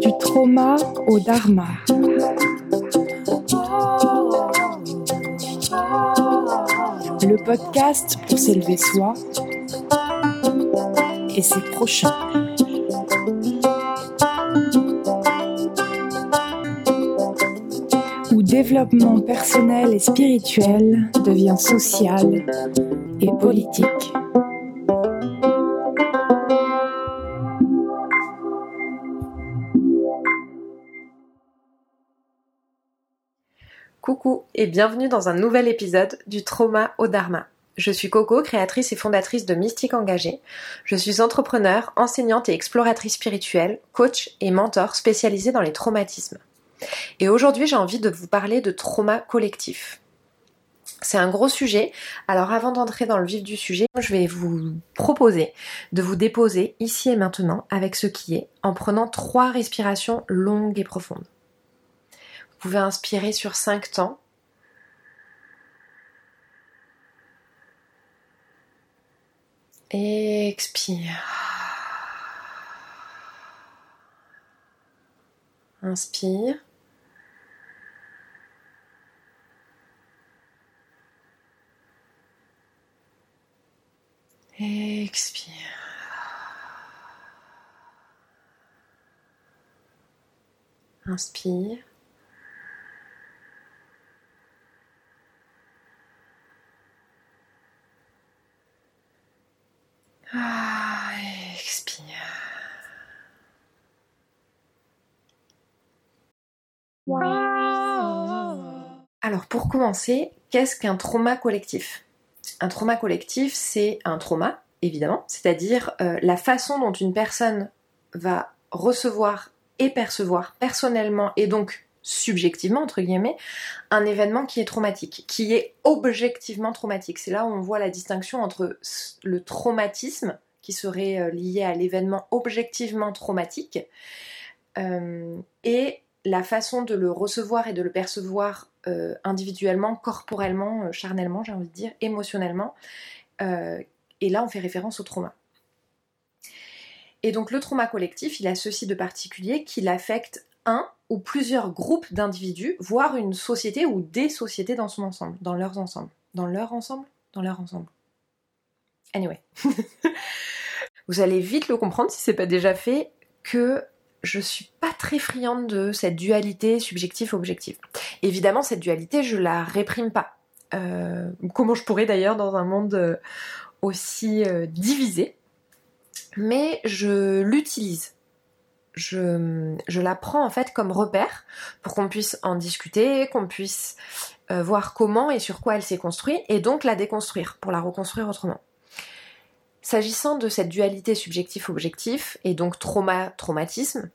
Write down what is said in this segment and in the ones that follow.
Du trauma au dharma. Le podcast pour s'élever soi et ses prochains. Où développement personnel et spirituel devient social et politique. Coucou et bienvenue dans un nouvel épisode du Trauma au Dharma. Je suis Coco, créatrice et fondatrice de Mystique Engagée. Je suis entrepreneur, enseignante et exploratrice spirituelle, coach et mentor spécialisée dans les traumatismes. Et aujourd'hui, j'ai envie de vous parler de trauma collectif. C'est un gros sujet, alors avant d'entrer dans le vif du sujet, je vais vous proposer de vous déposer ici et maintenant avec ce qui est, en prenant trois respirations longues et profondes. Vous pouvez inspirer sur 5 temps. Expire. Inspire. Expire. Inspire. Ah, expire. Alors pour commencer, qu'est-ce qu'un trauma collectif? Un trauma collectif, c'est un trauma, évidemment, c'est-à-dire euh, la façon dont une personne va recevoir et percevoir personnellement et donc subjectivement, entre guillemets, un événement qui est traumatique, qui est objectivement traumatique. C'est là où on voit la distinction entre le traumatisme, qui serait euh, lié à l'événement objectivement traumatique, euh, et la façon de le recevoir et de le percevoir euh, individuellement, corporellement, charnellement, j'ai envie de dire, émotionnellement. et là, on fait référence au trauma. Et donc le trauma collectif, il a ceci de particulier qu'il affecte un ou plusieurs groupes d'individus, voire une société ou des sociétés dans son ensemble, dans leurs ensembles. Dans leur ensemble? Dans leur ensemble. Anyway. Vous allez vite le comprendre si c'est pas déjà fait que je suis pas très friande de cette dualité subjectif-objectif. Évidemment, cette dualité, je la réprime pas. Euh, comment je pourrais d'ailleurs dans un monde euh, aussi euh, divisé, mais je l'utilise je, la prends en fait comme repère pour qu'on puisse en discuter, qu'on puisse voir comment et sur quoi elle s'est construite et donc la déconstruire pour la reconstruire autrement. S'agissant de cette dualité subjectif-objectif et donc trauma-traumatisme,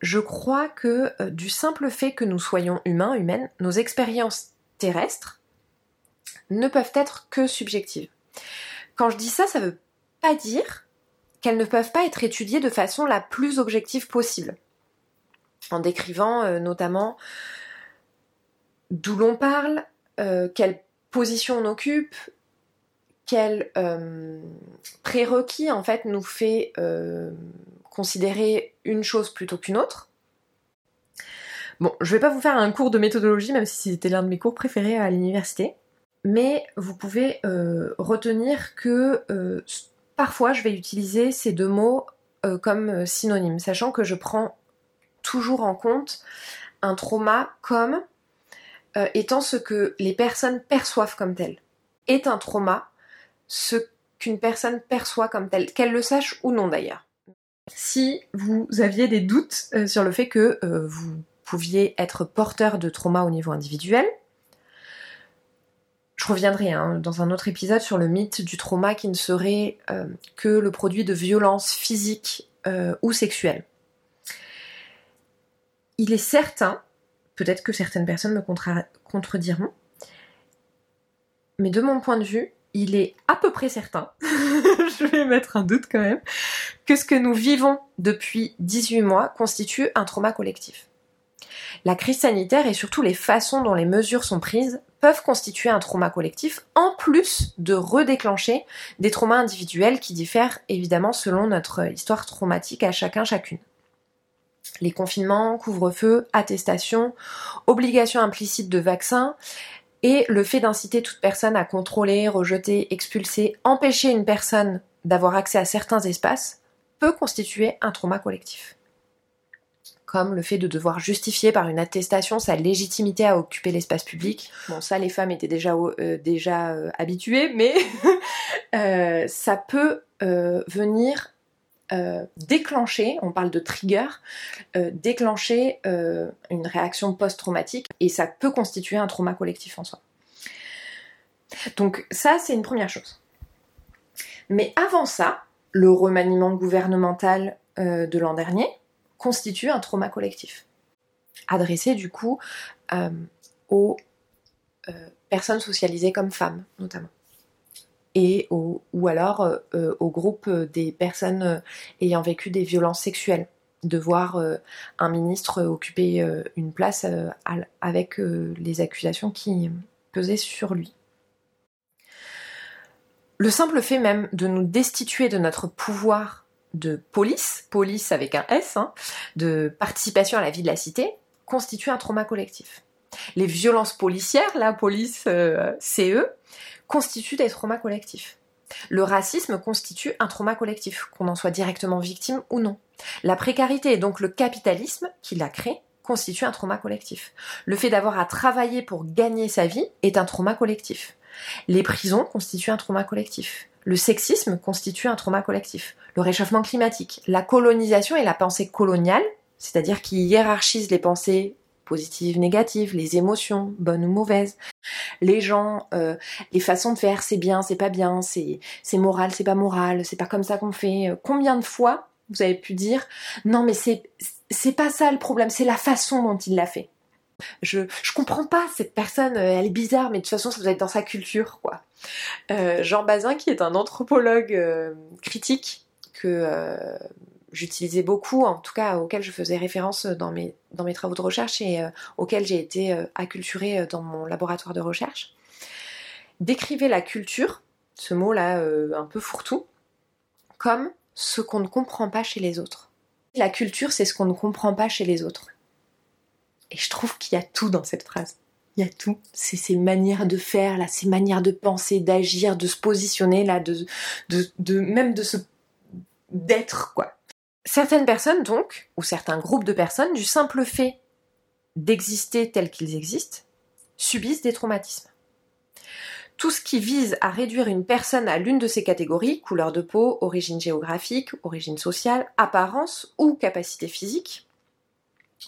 je crois que euh, du simple fait que nous soyons humains, humaines, nos expériences terrestres ne peuvent être que subjectives. Quand je dis ça, ça veut pas dire qu'elles ne peuvent pas être étudiées de façon la plus objective possible. En décrivant euh, notamment d'où l'on parle, euh, quelle position on occupe, quel euh, prérequis en fait nous fait considérer une chose plutôt qu'une autre. Bon, je vais pas vous faire un cours de méthodologie, même si c'était l'un de mes cours préférés à l'université, mais vous pouvez retenir que parfois je vais utiliser ces deux mots euh, comme euh, synonymes, sachant que je prends toujours en compte un trauma comme euh, étant ce que les personnes perçoivent comme tel. Est un trauma ce qu'une personne perçoit comme tel, qu'elle le sache ou non d'ailleurs. Si vous aviez des doutes sur le fait que vous pouviez être porteur de trauma au niveau individuel, je reviendrai hein, dans un autre épisode sur le mythe du trauma qui ne serait euh, que le produit de violences physiques euh, ou sexuelles. Il est certain, peut-être que certaines personnes me contrediront, mais de mon point de vue, il est à peu près certain, je vais mettre un doute quand même, que ce que nous vivons depuis 18 mois constitue un trauma collectif. La crise sanitaire et surtout les façons dont les mesures sont prises peuvent constituer un trauma collectif, en plus de redéclencher des traumas individuels qui diffèrent évidemment selon notre histoire traumatique à chacun chacune. Les confinements, couvre-feu, attestation, obligation implicite de vaccin, et le fait d'inciter toute personne à contrôler, rejeter, expulser, empêcher une personne d'avoir accès à certains espaces peut constituer un trauma collectif comme le fait de devoir justifier par une attestation sa légitimité à occuper l'espace public. Bon, ça, les femmes étaient déjà, euh, déjà euh, habituées, mais euh, ça peut venir déclencher, on parle de trigger, déclencher une réaction post-traumatique, et ça peut constituer un trauma collectif en soi. Donc ça, c'est une première chose. Mais avant ça, le remaniement gouvernemental de l'an dernier, constitue un trauma collectif. Adressé du coup euh, aux euh, personnes socialisées comme femmes notamment. Et ou alors euh, au groupe des personnes ayant vécu des violences sexuelles. De voir un ministre occuper une place avec les accusations qui pesaient sur lui. Le simple fait même de nous destituer de notre pouvoir de police, police avec un S, hein, de participation à la vie de la cité, constitue un trauma collectif. Les violences policières, la police euh, CE, constituent des traumas collectifs. Le racisme constitue un trauma collectif, qu'on en soit directement victime ou non. La précarité et donc le capitalisme qui l'a créé constitue un trauma collectif. Le fait d'avoir à travailler pour gagner sa vie est un trauma collectif. Les prisons constituent un trauma collectif. Le sexisme constitue un trauma collectif. Le réchauffement climatique, la colonisation et la pensée coloniale, c'est-à-dire qui hiérarchise les pensées positives, négatives, les émotions, bonnes ou mauvaises, les gens, euh, les façons de faire, c'est bien, c'est pas bien, c'est moral, c'est pas moral, c'est pas comme ça qu'on fait. Combien de fois vous avez pu dire non mais c'est pas ça le problème, c'est la façon dont il l'a fait. Je, je comprends pas cette personne, euh, elle est bizarre, mais de toute façon ça doit dans sa culture quoi. Euh, Jean Bazin, qui est un anthropologue euh, critique que euh, j'utilisais beaucoup, en tout cas auquel je faisais référence dans mes, dans mes travaux de recherche et auquel j'ai été acculturée dans mon laboratoire de recherche, décrivait la culture, ce mot-là un peu fourre-tout, comme ce qu'on ne comprend pas chez les autres. La culture, c'est ce qu'on ne comprend pas chez les autres. Et je trouve qu'il y a tout dans cette phrase. Il y a tout. C'est ces manières de faire, là, ces manières de penser, d'agir, de se positionner, là, de, de, même de se d'être, quoi. Certaines personnes, donc, ou certains groupes de personnes, du simple fait d'exister tels qu'ils existent, subissent des traumatismes. Tout ce qui vise à réduire une personne à l'une de ces catégories, couleur de peau, origine géographique, origine sociale, apparence ou capacité physique,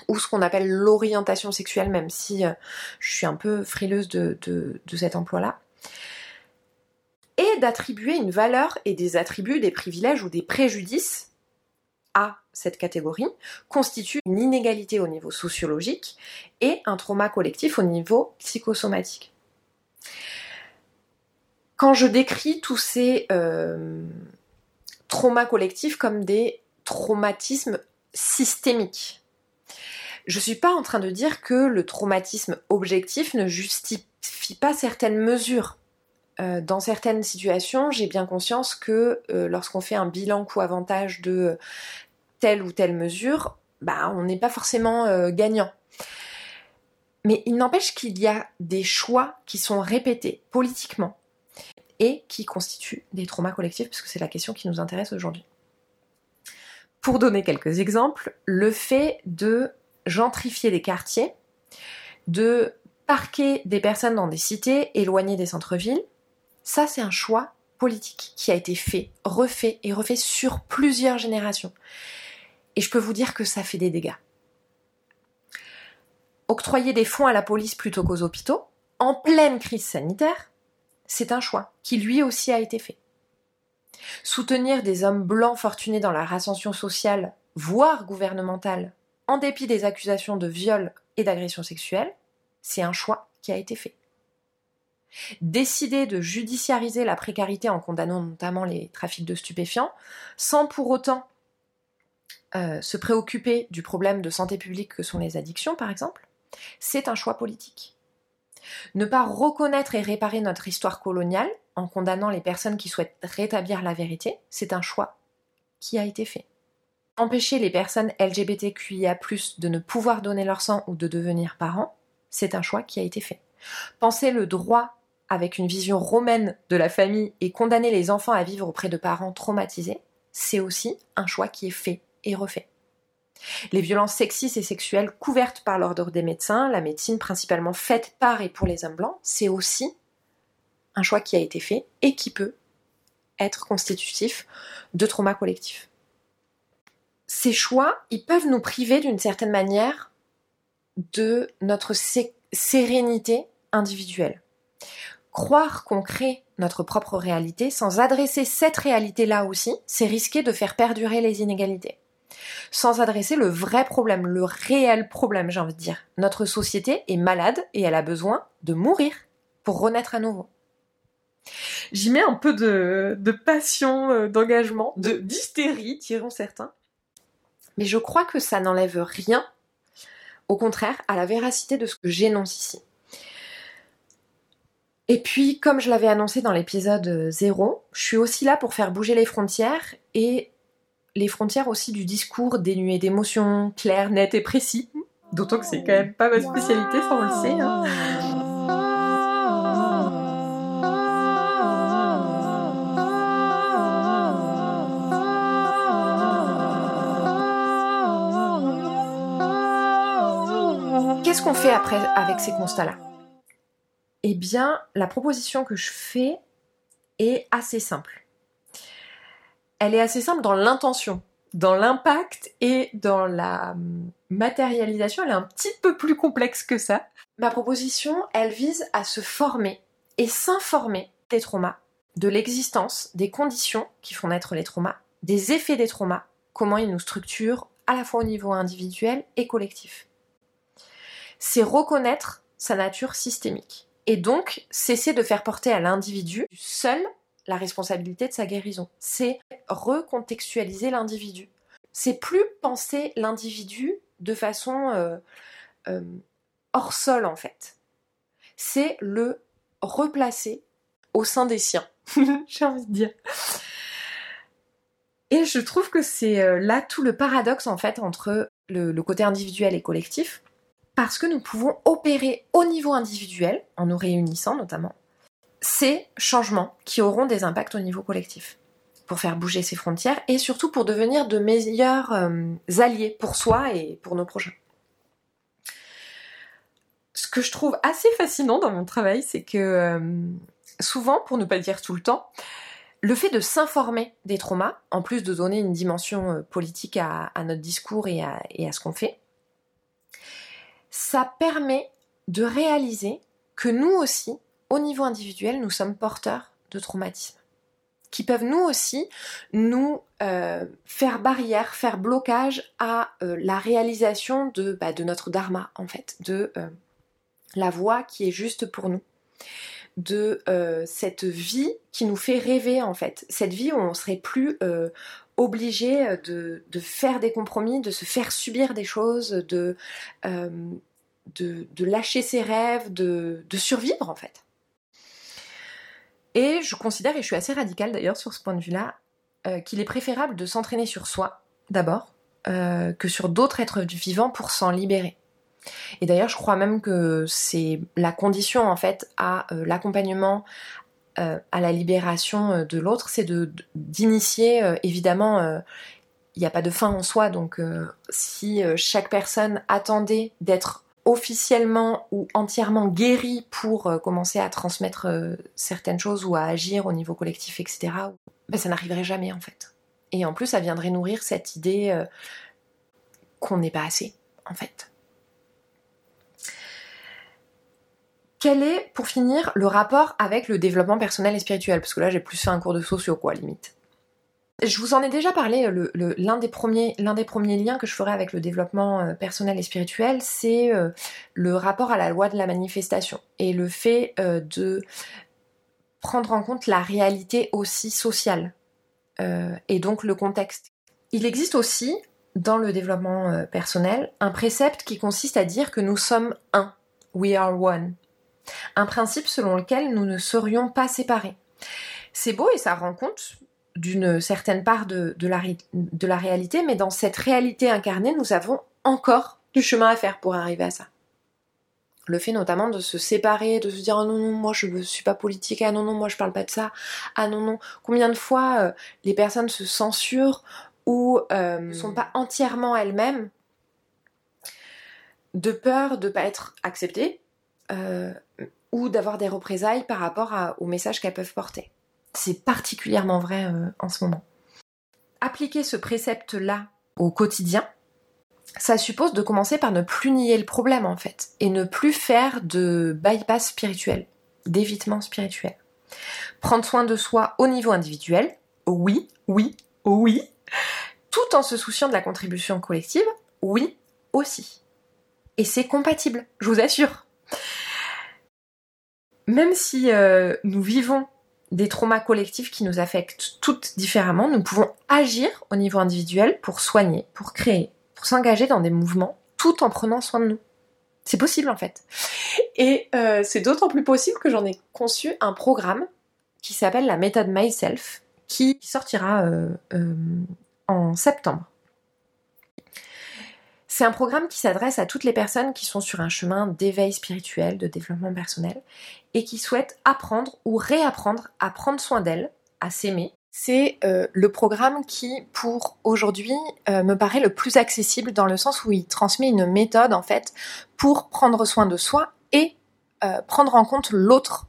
ou ce qu'on appelle l'orientation sexuelle, même si euh, je suis un peu frileuse de, cet emploi-là, et d'attribuer une valeur et des attributs, des privilèges ou des préjudices à cette catégorie constitue une inégalité au niveau sociologique et un trauma collectif au niveau psychosomatique. Quand je décris tous ces euh, traumas collectifs comme des traumatismes systémiques, je suis pas en train de dire que le traumatisme objectif ne justifie pas certaines mesures. Euh, dans certaines situations, j'ai bien conscience que euh, lorsqu'on fait un bilan coût-avantage de telle ou telle mesure, bah, on n'est pas forcément euh, gagnant. Mais il n'empêche qu'il y a des choix qui sont répétés politiquement et qui constituent des traumas collectifs, puisque c'est la question qui nous intéresse aujourd'hui. Pour donner quelques exemples, le fait de gentrifier des quartiers, de parquer des personnes dans des cités éloignées des centres-villes, ça c'est un choix politique qui a été fait, refait et refait sur plusieurs générations. Et je peux vous dire que ça fait des dégâts. Octroyer des fonds à la police plutôt qu'aux hôpitaux, en pleine crise sanitaire, c'est un choix qui lui aussi a été fait. Soutenir des hommes blancs fortunés dans leur ascension sociale, voire gouvernementale, en dépit des accusations de viol et d'agression sexuelle, c'est un choix qui a été fait. Décider de judiciariser la précarité en condamnant notamment les trafics de stupéfiants, sans pour autant euh, se préoccuper du problème de santé publique que sont les addictions, par exemple, c'est un choix politique. Ne pas reconnaître et réparer notre histoire coloniale en condamnant les personnes qui souhaitent rétablir la vérité, c'est un choix qui a été fait. Empêcher les personnes LGBTQIA de ne pouvoir donner leur sang ou de devenir parents, c'est un choix qui a été fait. Penser le droit avec une vision romaine de la famille et condamner les enfants à vivre auprès de parents traumatisés, c'est aussi un choix qui est fait et refait. Les violences sexistes et sexuelles couvertes par l'ordre des médecins, la médecine principalement faite par et pour les hommes blancs, c'est aussi un choix qui a été fait et qui peut être constitutif de trauma collectif. Ces choix, ils peuvent nous priver d'une certaine manière de notre sérénité individuelle. Croire qu'on crée notre propre réalité sans adresser cette réalité-là aussi, c'est risquer de faire perdurer les inégalités. Sans adresser le vrai problème, le réel problème, j'ai envie de dire. Notre société est malade et elle a besoin de mourir pour renaître à nouveau. J'y mets un peu de, passion, euh, d'engagement, de d'hystérie, diront certains. Mais je crois que ça n'enlève rien, au contraire, à la véracité de ce que j'énonce ici. Et puis, comme je l'avais annoncé dans l'épisode 0, je suis aussi là pour faire bouger les frontières et les frontières aussi du discours dénué d'émotions, clair, net et précis. D'autant que c'est quand même pas ma spécialité, ça on le sait. Hein. Qu'est-ce qu'on fait après avec ces constats-là? Eh bien, la proposition que je fais est assez simple. Elle est assez simple dans l'intention, dans l'impact et dans la hum, matérialisation. Elle est un petit peu plus complexe que ça. Ma proposition, elle vise à se former et s'informer des traumas, de l'existence, des conditions qui font naître les traumas, des effets des traumas, comment ils nous structurent à la fois au niveau individuel et collectif c'est reconnaître sa nature systémique. Et donc, cesser de faire porter à l'individu seul la responsabilité de sa guérison. C'est recontextualiser l'individu. C'est plus penser l'individu de façon euh, euh, hors sol, en fait. C'est le replacer au sein des siens, j'ai envie de dire. Et je trouve que c'est euh, là tout le paradoxe, en fait, entre le côté individuel et collectif parce que nous pouvons opérer au niveau individuel, en nous réunissant notamment, ces changements qui auront des impacts au niveau collectif, pour faire bouger ces frontières et surtout pour devenir de meilleurs euh, alliés pour soi et pour nos prochains. Ce que je trouve assez fascinant dans mon travail, c'est que euh, souvent, pour ne pas dire tout le temps, le fait de s'informer des traumas, en plus de donner une dimension euh, politique à, notre discours et à ce qu'on fait, ça permet de réaliser que nous aussi, au niveau individuel, nous sommes porteurs de traumatismes qui peuvent nous aussi nous euh, faire barrière, faire blocage à euh, la réalisation de, bah, de, notre dharma en fait, de euh, la voie qui est juste pour nous, de cette vie qui nous fait rêver en fait, cette vie où on serait plus obligé euh, de, faire des compromis, de se faire subir des choses, de, euh, lâcher ses rêves, de, survivre en fait. Et je considère, et je suis assez radicale d'ailleurs sur ce point de vue-là, euh, qu'il est préférable de s'entraîner sur soi d'abord, que sur d'autres êtres vivants pour s'en libérer. Et d'ailleurs, je crois même que c'est la condition en fait à l'accompagnement, euh, à la libération euh, de l'autre, c'est d'initier, euh, évidemment, il n'y a pas de fin en soi, donc si chaque personne attendait d'être officiellement ou entièrement guérie pour commencer à transmettre certaines choses ou à agir au niveau collectif, etc., ben, ça n'arriverait jamais en fait. Et en plus, ça viendrait nourrir cette idée qu'on n'est pas assez, en fait. Quel est, pour finir, le rapport avec le développement personnel et spirituel? Parce que là, j'ai plus fait un cours de sociaux, quoi, limite. Je vous en ai déjà parlé, l'un des, premiers, liens que je ferai avec le développement euh, personnel et spirituel, c'est euh, le rapport à la loi de la manifestation et le fait euh, de prendre en compte la réalité aussi sociale et donc le contexte. Il existe aussi dans le développement personnel un précepte qui consiste à dire que nous sommes un. We are one. Un principe selon lequel nous ne serions pas séparés. C'est beau et ça rend compte d'une certaine part de, la, de la réalité, mais dans cette réalité incarnée, nous avons encore du chemin à faire pour arriver à ça le fait notamment de se séparer, de se dire oh non non moi je ne suis pas politique, ah non non moi je parle pas de ça, ah non non. Combien de fois euh, les personnes se censurent ou euh, ne sont pas entièrement elles-mêmes de peur de ne pas être acceptées euh, ou d'avoir des représailles par rapport au message qu'elles peuvent porter. C'est particulièrement vrai en ce moment. Appliquer ce précepte-là au quotidien, ça suppose de commencer par ne plus nier le problème en fait, et ne plus faire de bypass spirituel, d'évitement spirituel. Prendre soin de soi au niveau individuel, oui, oui, oui, tout en se souciant de la contribution collective, oui, aussi. Et c'est compatible, je vous assure. Même si euh, nous vivons des traumas collectifs qui nous affectent toutes différemment, nous pouvons agir au niveau individuel pour soigner, pour créer, s'engager dans des mouvements tout en prenant soin de nous. C'est possible en fait. Et euh, c'est d'autant plus possible que j'en ai conçu un programme qui s'appelle la méthode Myself, qui sortira euh, en septembre. C'est un programme qui s'adresse à toutes les personnes qui sont sur un chemin d'éveil spirituel, de développement personnel, et qui souhaitent apprendre ou réapprendre à prendre soin d'elles, à s'aimer, c'est euh, le programme qui, pour aujourd'hui, euh, me paraît le plus accessible dans le sens où il transmet une méthode, en fait, pour prendre soin de soi et euh, prendre en compte l'autre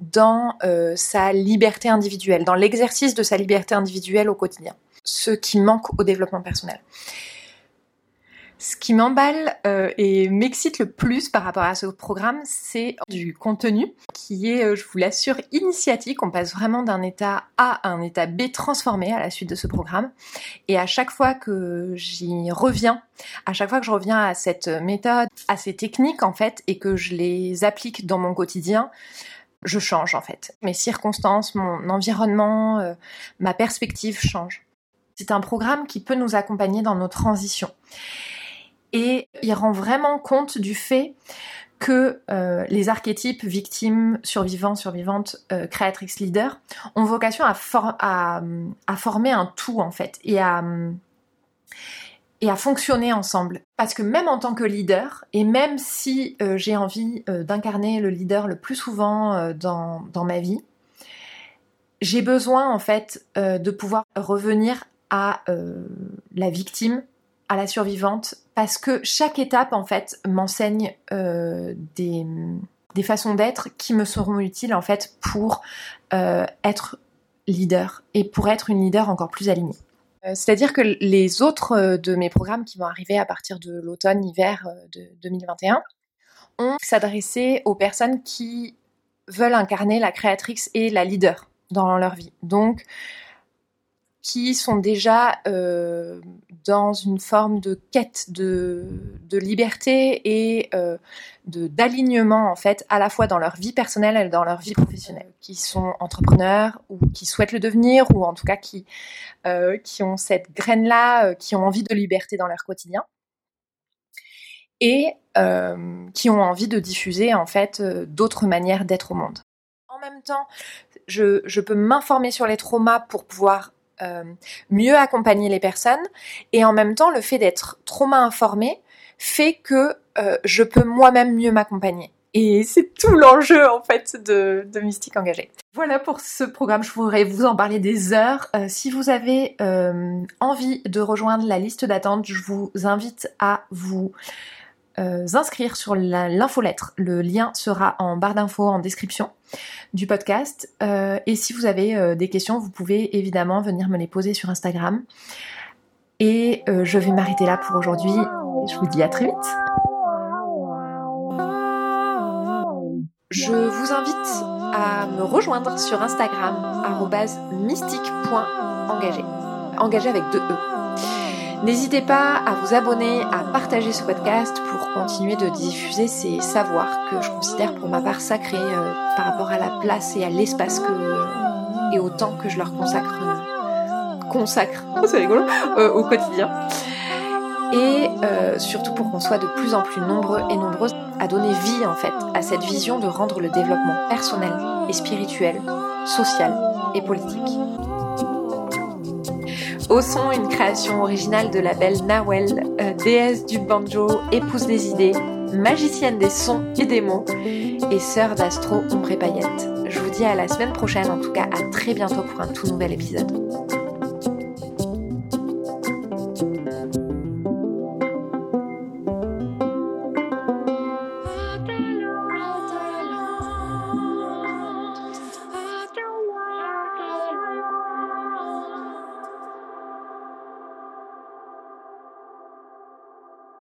dans sa liberté individuelle, dans l'exercice de sa liberté individuelle au quotidien. Ce qui manque au développement personnel. Ce qui m'emballe euh, et m'excite le plus par rapport à ce programme, c'est du contenu qui est, euh, je vous l'assure, initiatique. On passe vraiment d'un état A à un état B transformé à la suite de ce programme. Et à chaque fois que j'y reviens, à chaque fois que je reviens à cette méthode, à ces techniques en fait, et que je les applique dans mon quotidien, je change en fait. Mes circonstances, mon environnement, euh, ma perspective changent. C'est un programme qui peut nous accompagner dans nos transitions et il rend vraiment compte du fait que euh, les archétypes victimes, survivants, survivantes, euh, créatrices, leaders ont vocation à, former un tout en fait et à, fonctionner ensemble. Parce que même en tant que leader, et même si euh, j'ai envie d'incarner le leader le plus souvent dans, ma vie, j'ai besoin en fait de pouvoir revenir à la victime à la survivante parce que chaque étape en fait m'enseigne euh, des, façons d'être qui me seront utiles en fait pour euh, être leader et pour être une leader encore plus alignée. Euh, c'est-à-dire que les autres de mes programmes qui vont arriver à partir de l'automne-hiver de 2021 ont s'adressé aux personnes qui veulent incarner la créatrice et la leader dans leur vie. Donc, qui sont déjà euh, dans une forme de quête de, liberté et euh, d'alignement en fait à la fois dans leur vie personnelle et dans leur vie professionnelle, qui sont entrepreneurs ou qui souhaitent le devenir ou en tout cas qui, euh, qui ont cette graine-là, qui ont envie de liberté dans leur quotidien et qui ont envie de diffuser en fait d'autres manières d'être au monde. En même temps, je, je peux m'informer sur les traumas pour pouvoir euh, mieux accompagner les personnes et en même temps le fait d'être trauma informé fait que euh, je peux moi-même mieux m'accompagner. Et c'est tout l'enjeu en fait de, Mystique Engagée. Voilà pour ce programme, je voudrais vous en parler des heures. Euh, si vous avez envie de rejoindre la liste d'attente, je vous invite à vous euh, inscrire sur l'infolettre. Le lien sera en barre d'infos en description du podcast. Euh, et si vous avez euh, des questions, vous pouvez évidemment venir me les poser sur Instagram. Et je vais m'arrêter là pour aujourd'hui. Je vous dis à très vite. Je vous invite à me rejoindre sur Instagram, mystique.engagé. Engagé avec deux E. N'hésitez pas à vous abonner, à partager ce podcast pour continuer de diffuser ces savoirs que je considère pour ma part sacrés euh, par rapport à la place et à l'espace que et au temps que je leur consacre euh, consacre, c'est rigolo, au quotidien. Et surtout pour qu'on soit de plus en plus nombreux et nombreuses à donner vie en fait à cette vision de rendre le développement personnel et spirituel, social et politique. Au son, une création originale de la belle Nawel, euh, déesse du banjo, épouse des idées, magicienne des sons et des mots, et sœur d'Astro Ombre et. Je vous dis à la semaine prochaine, en tout cas à très bientôt pour un tout nouvel épisode.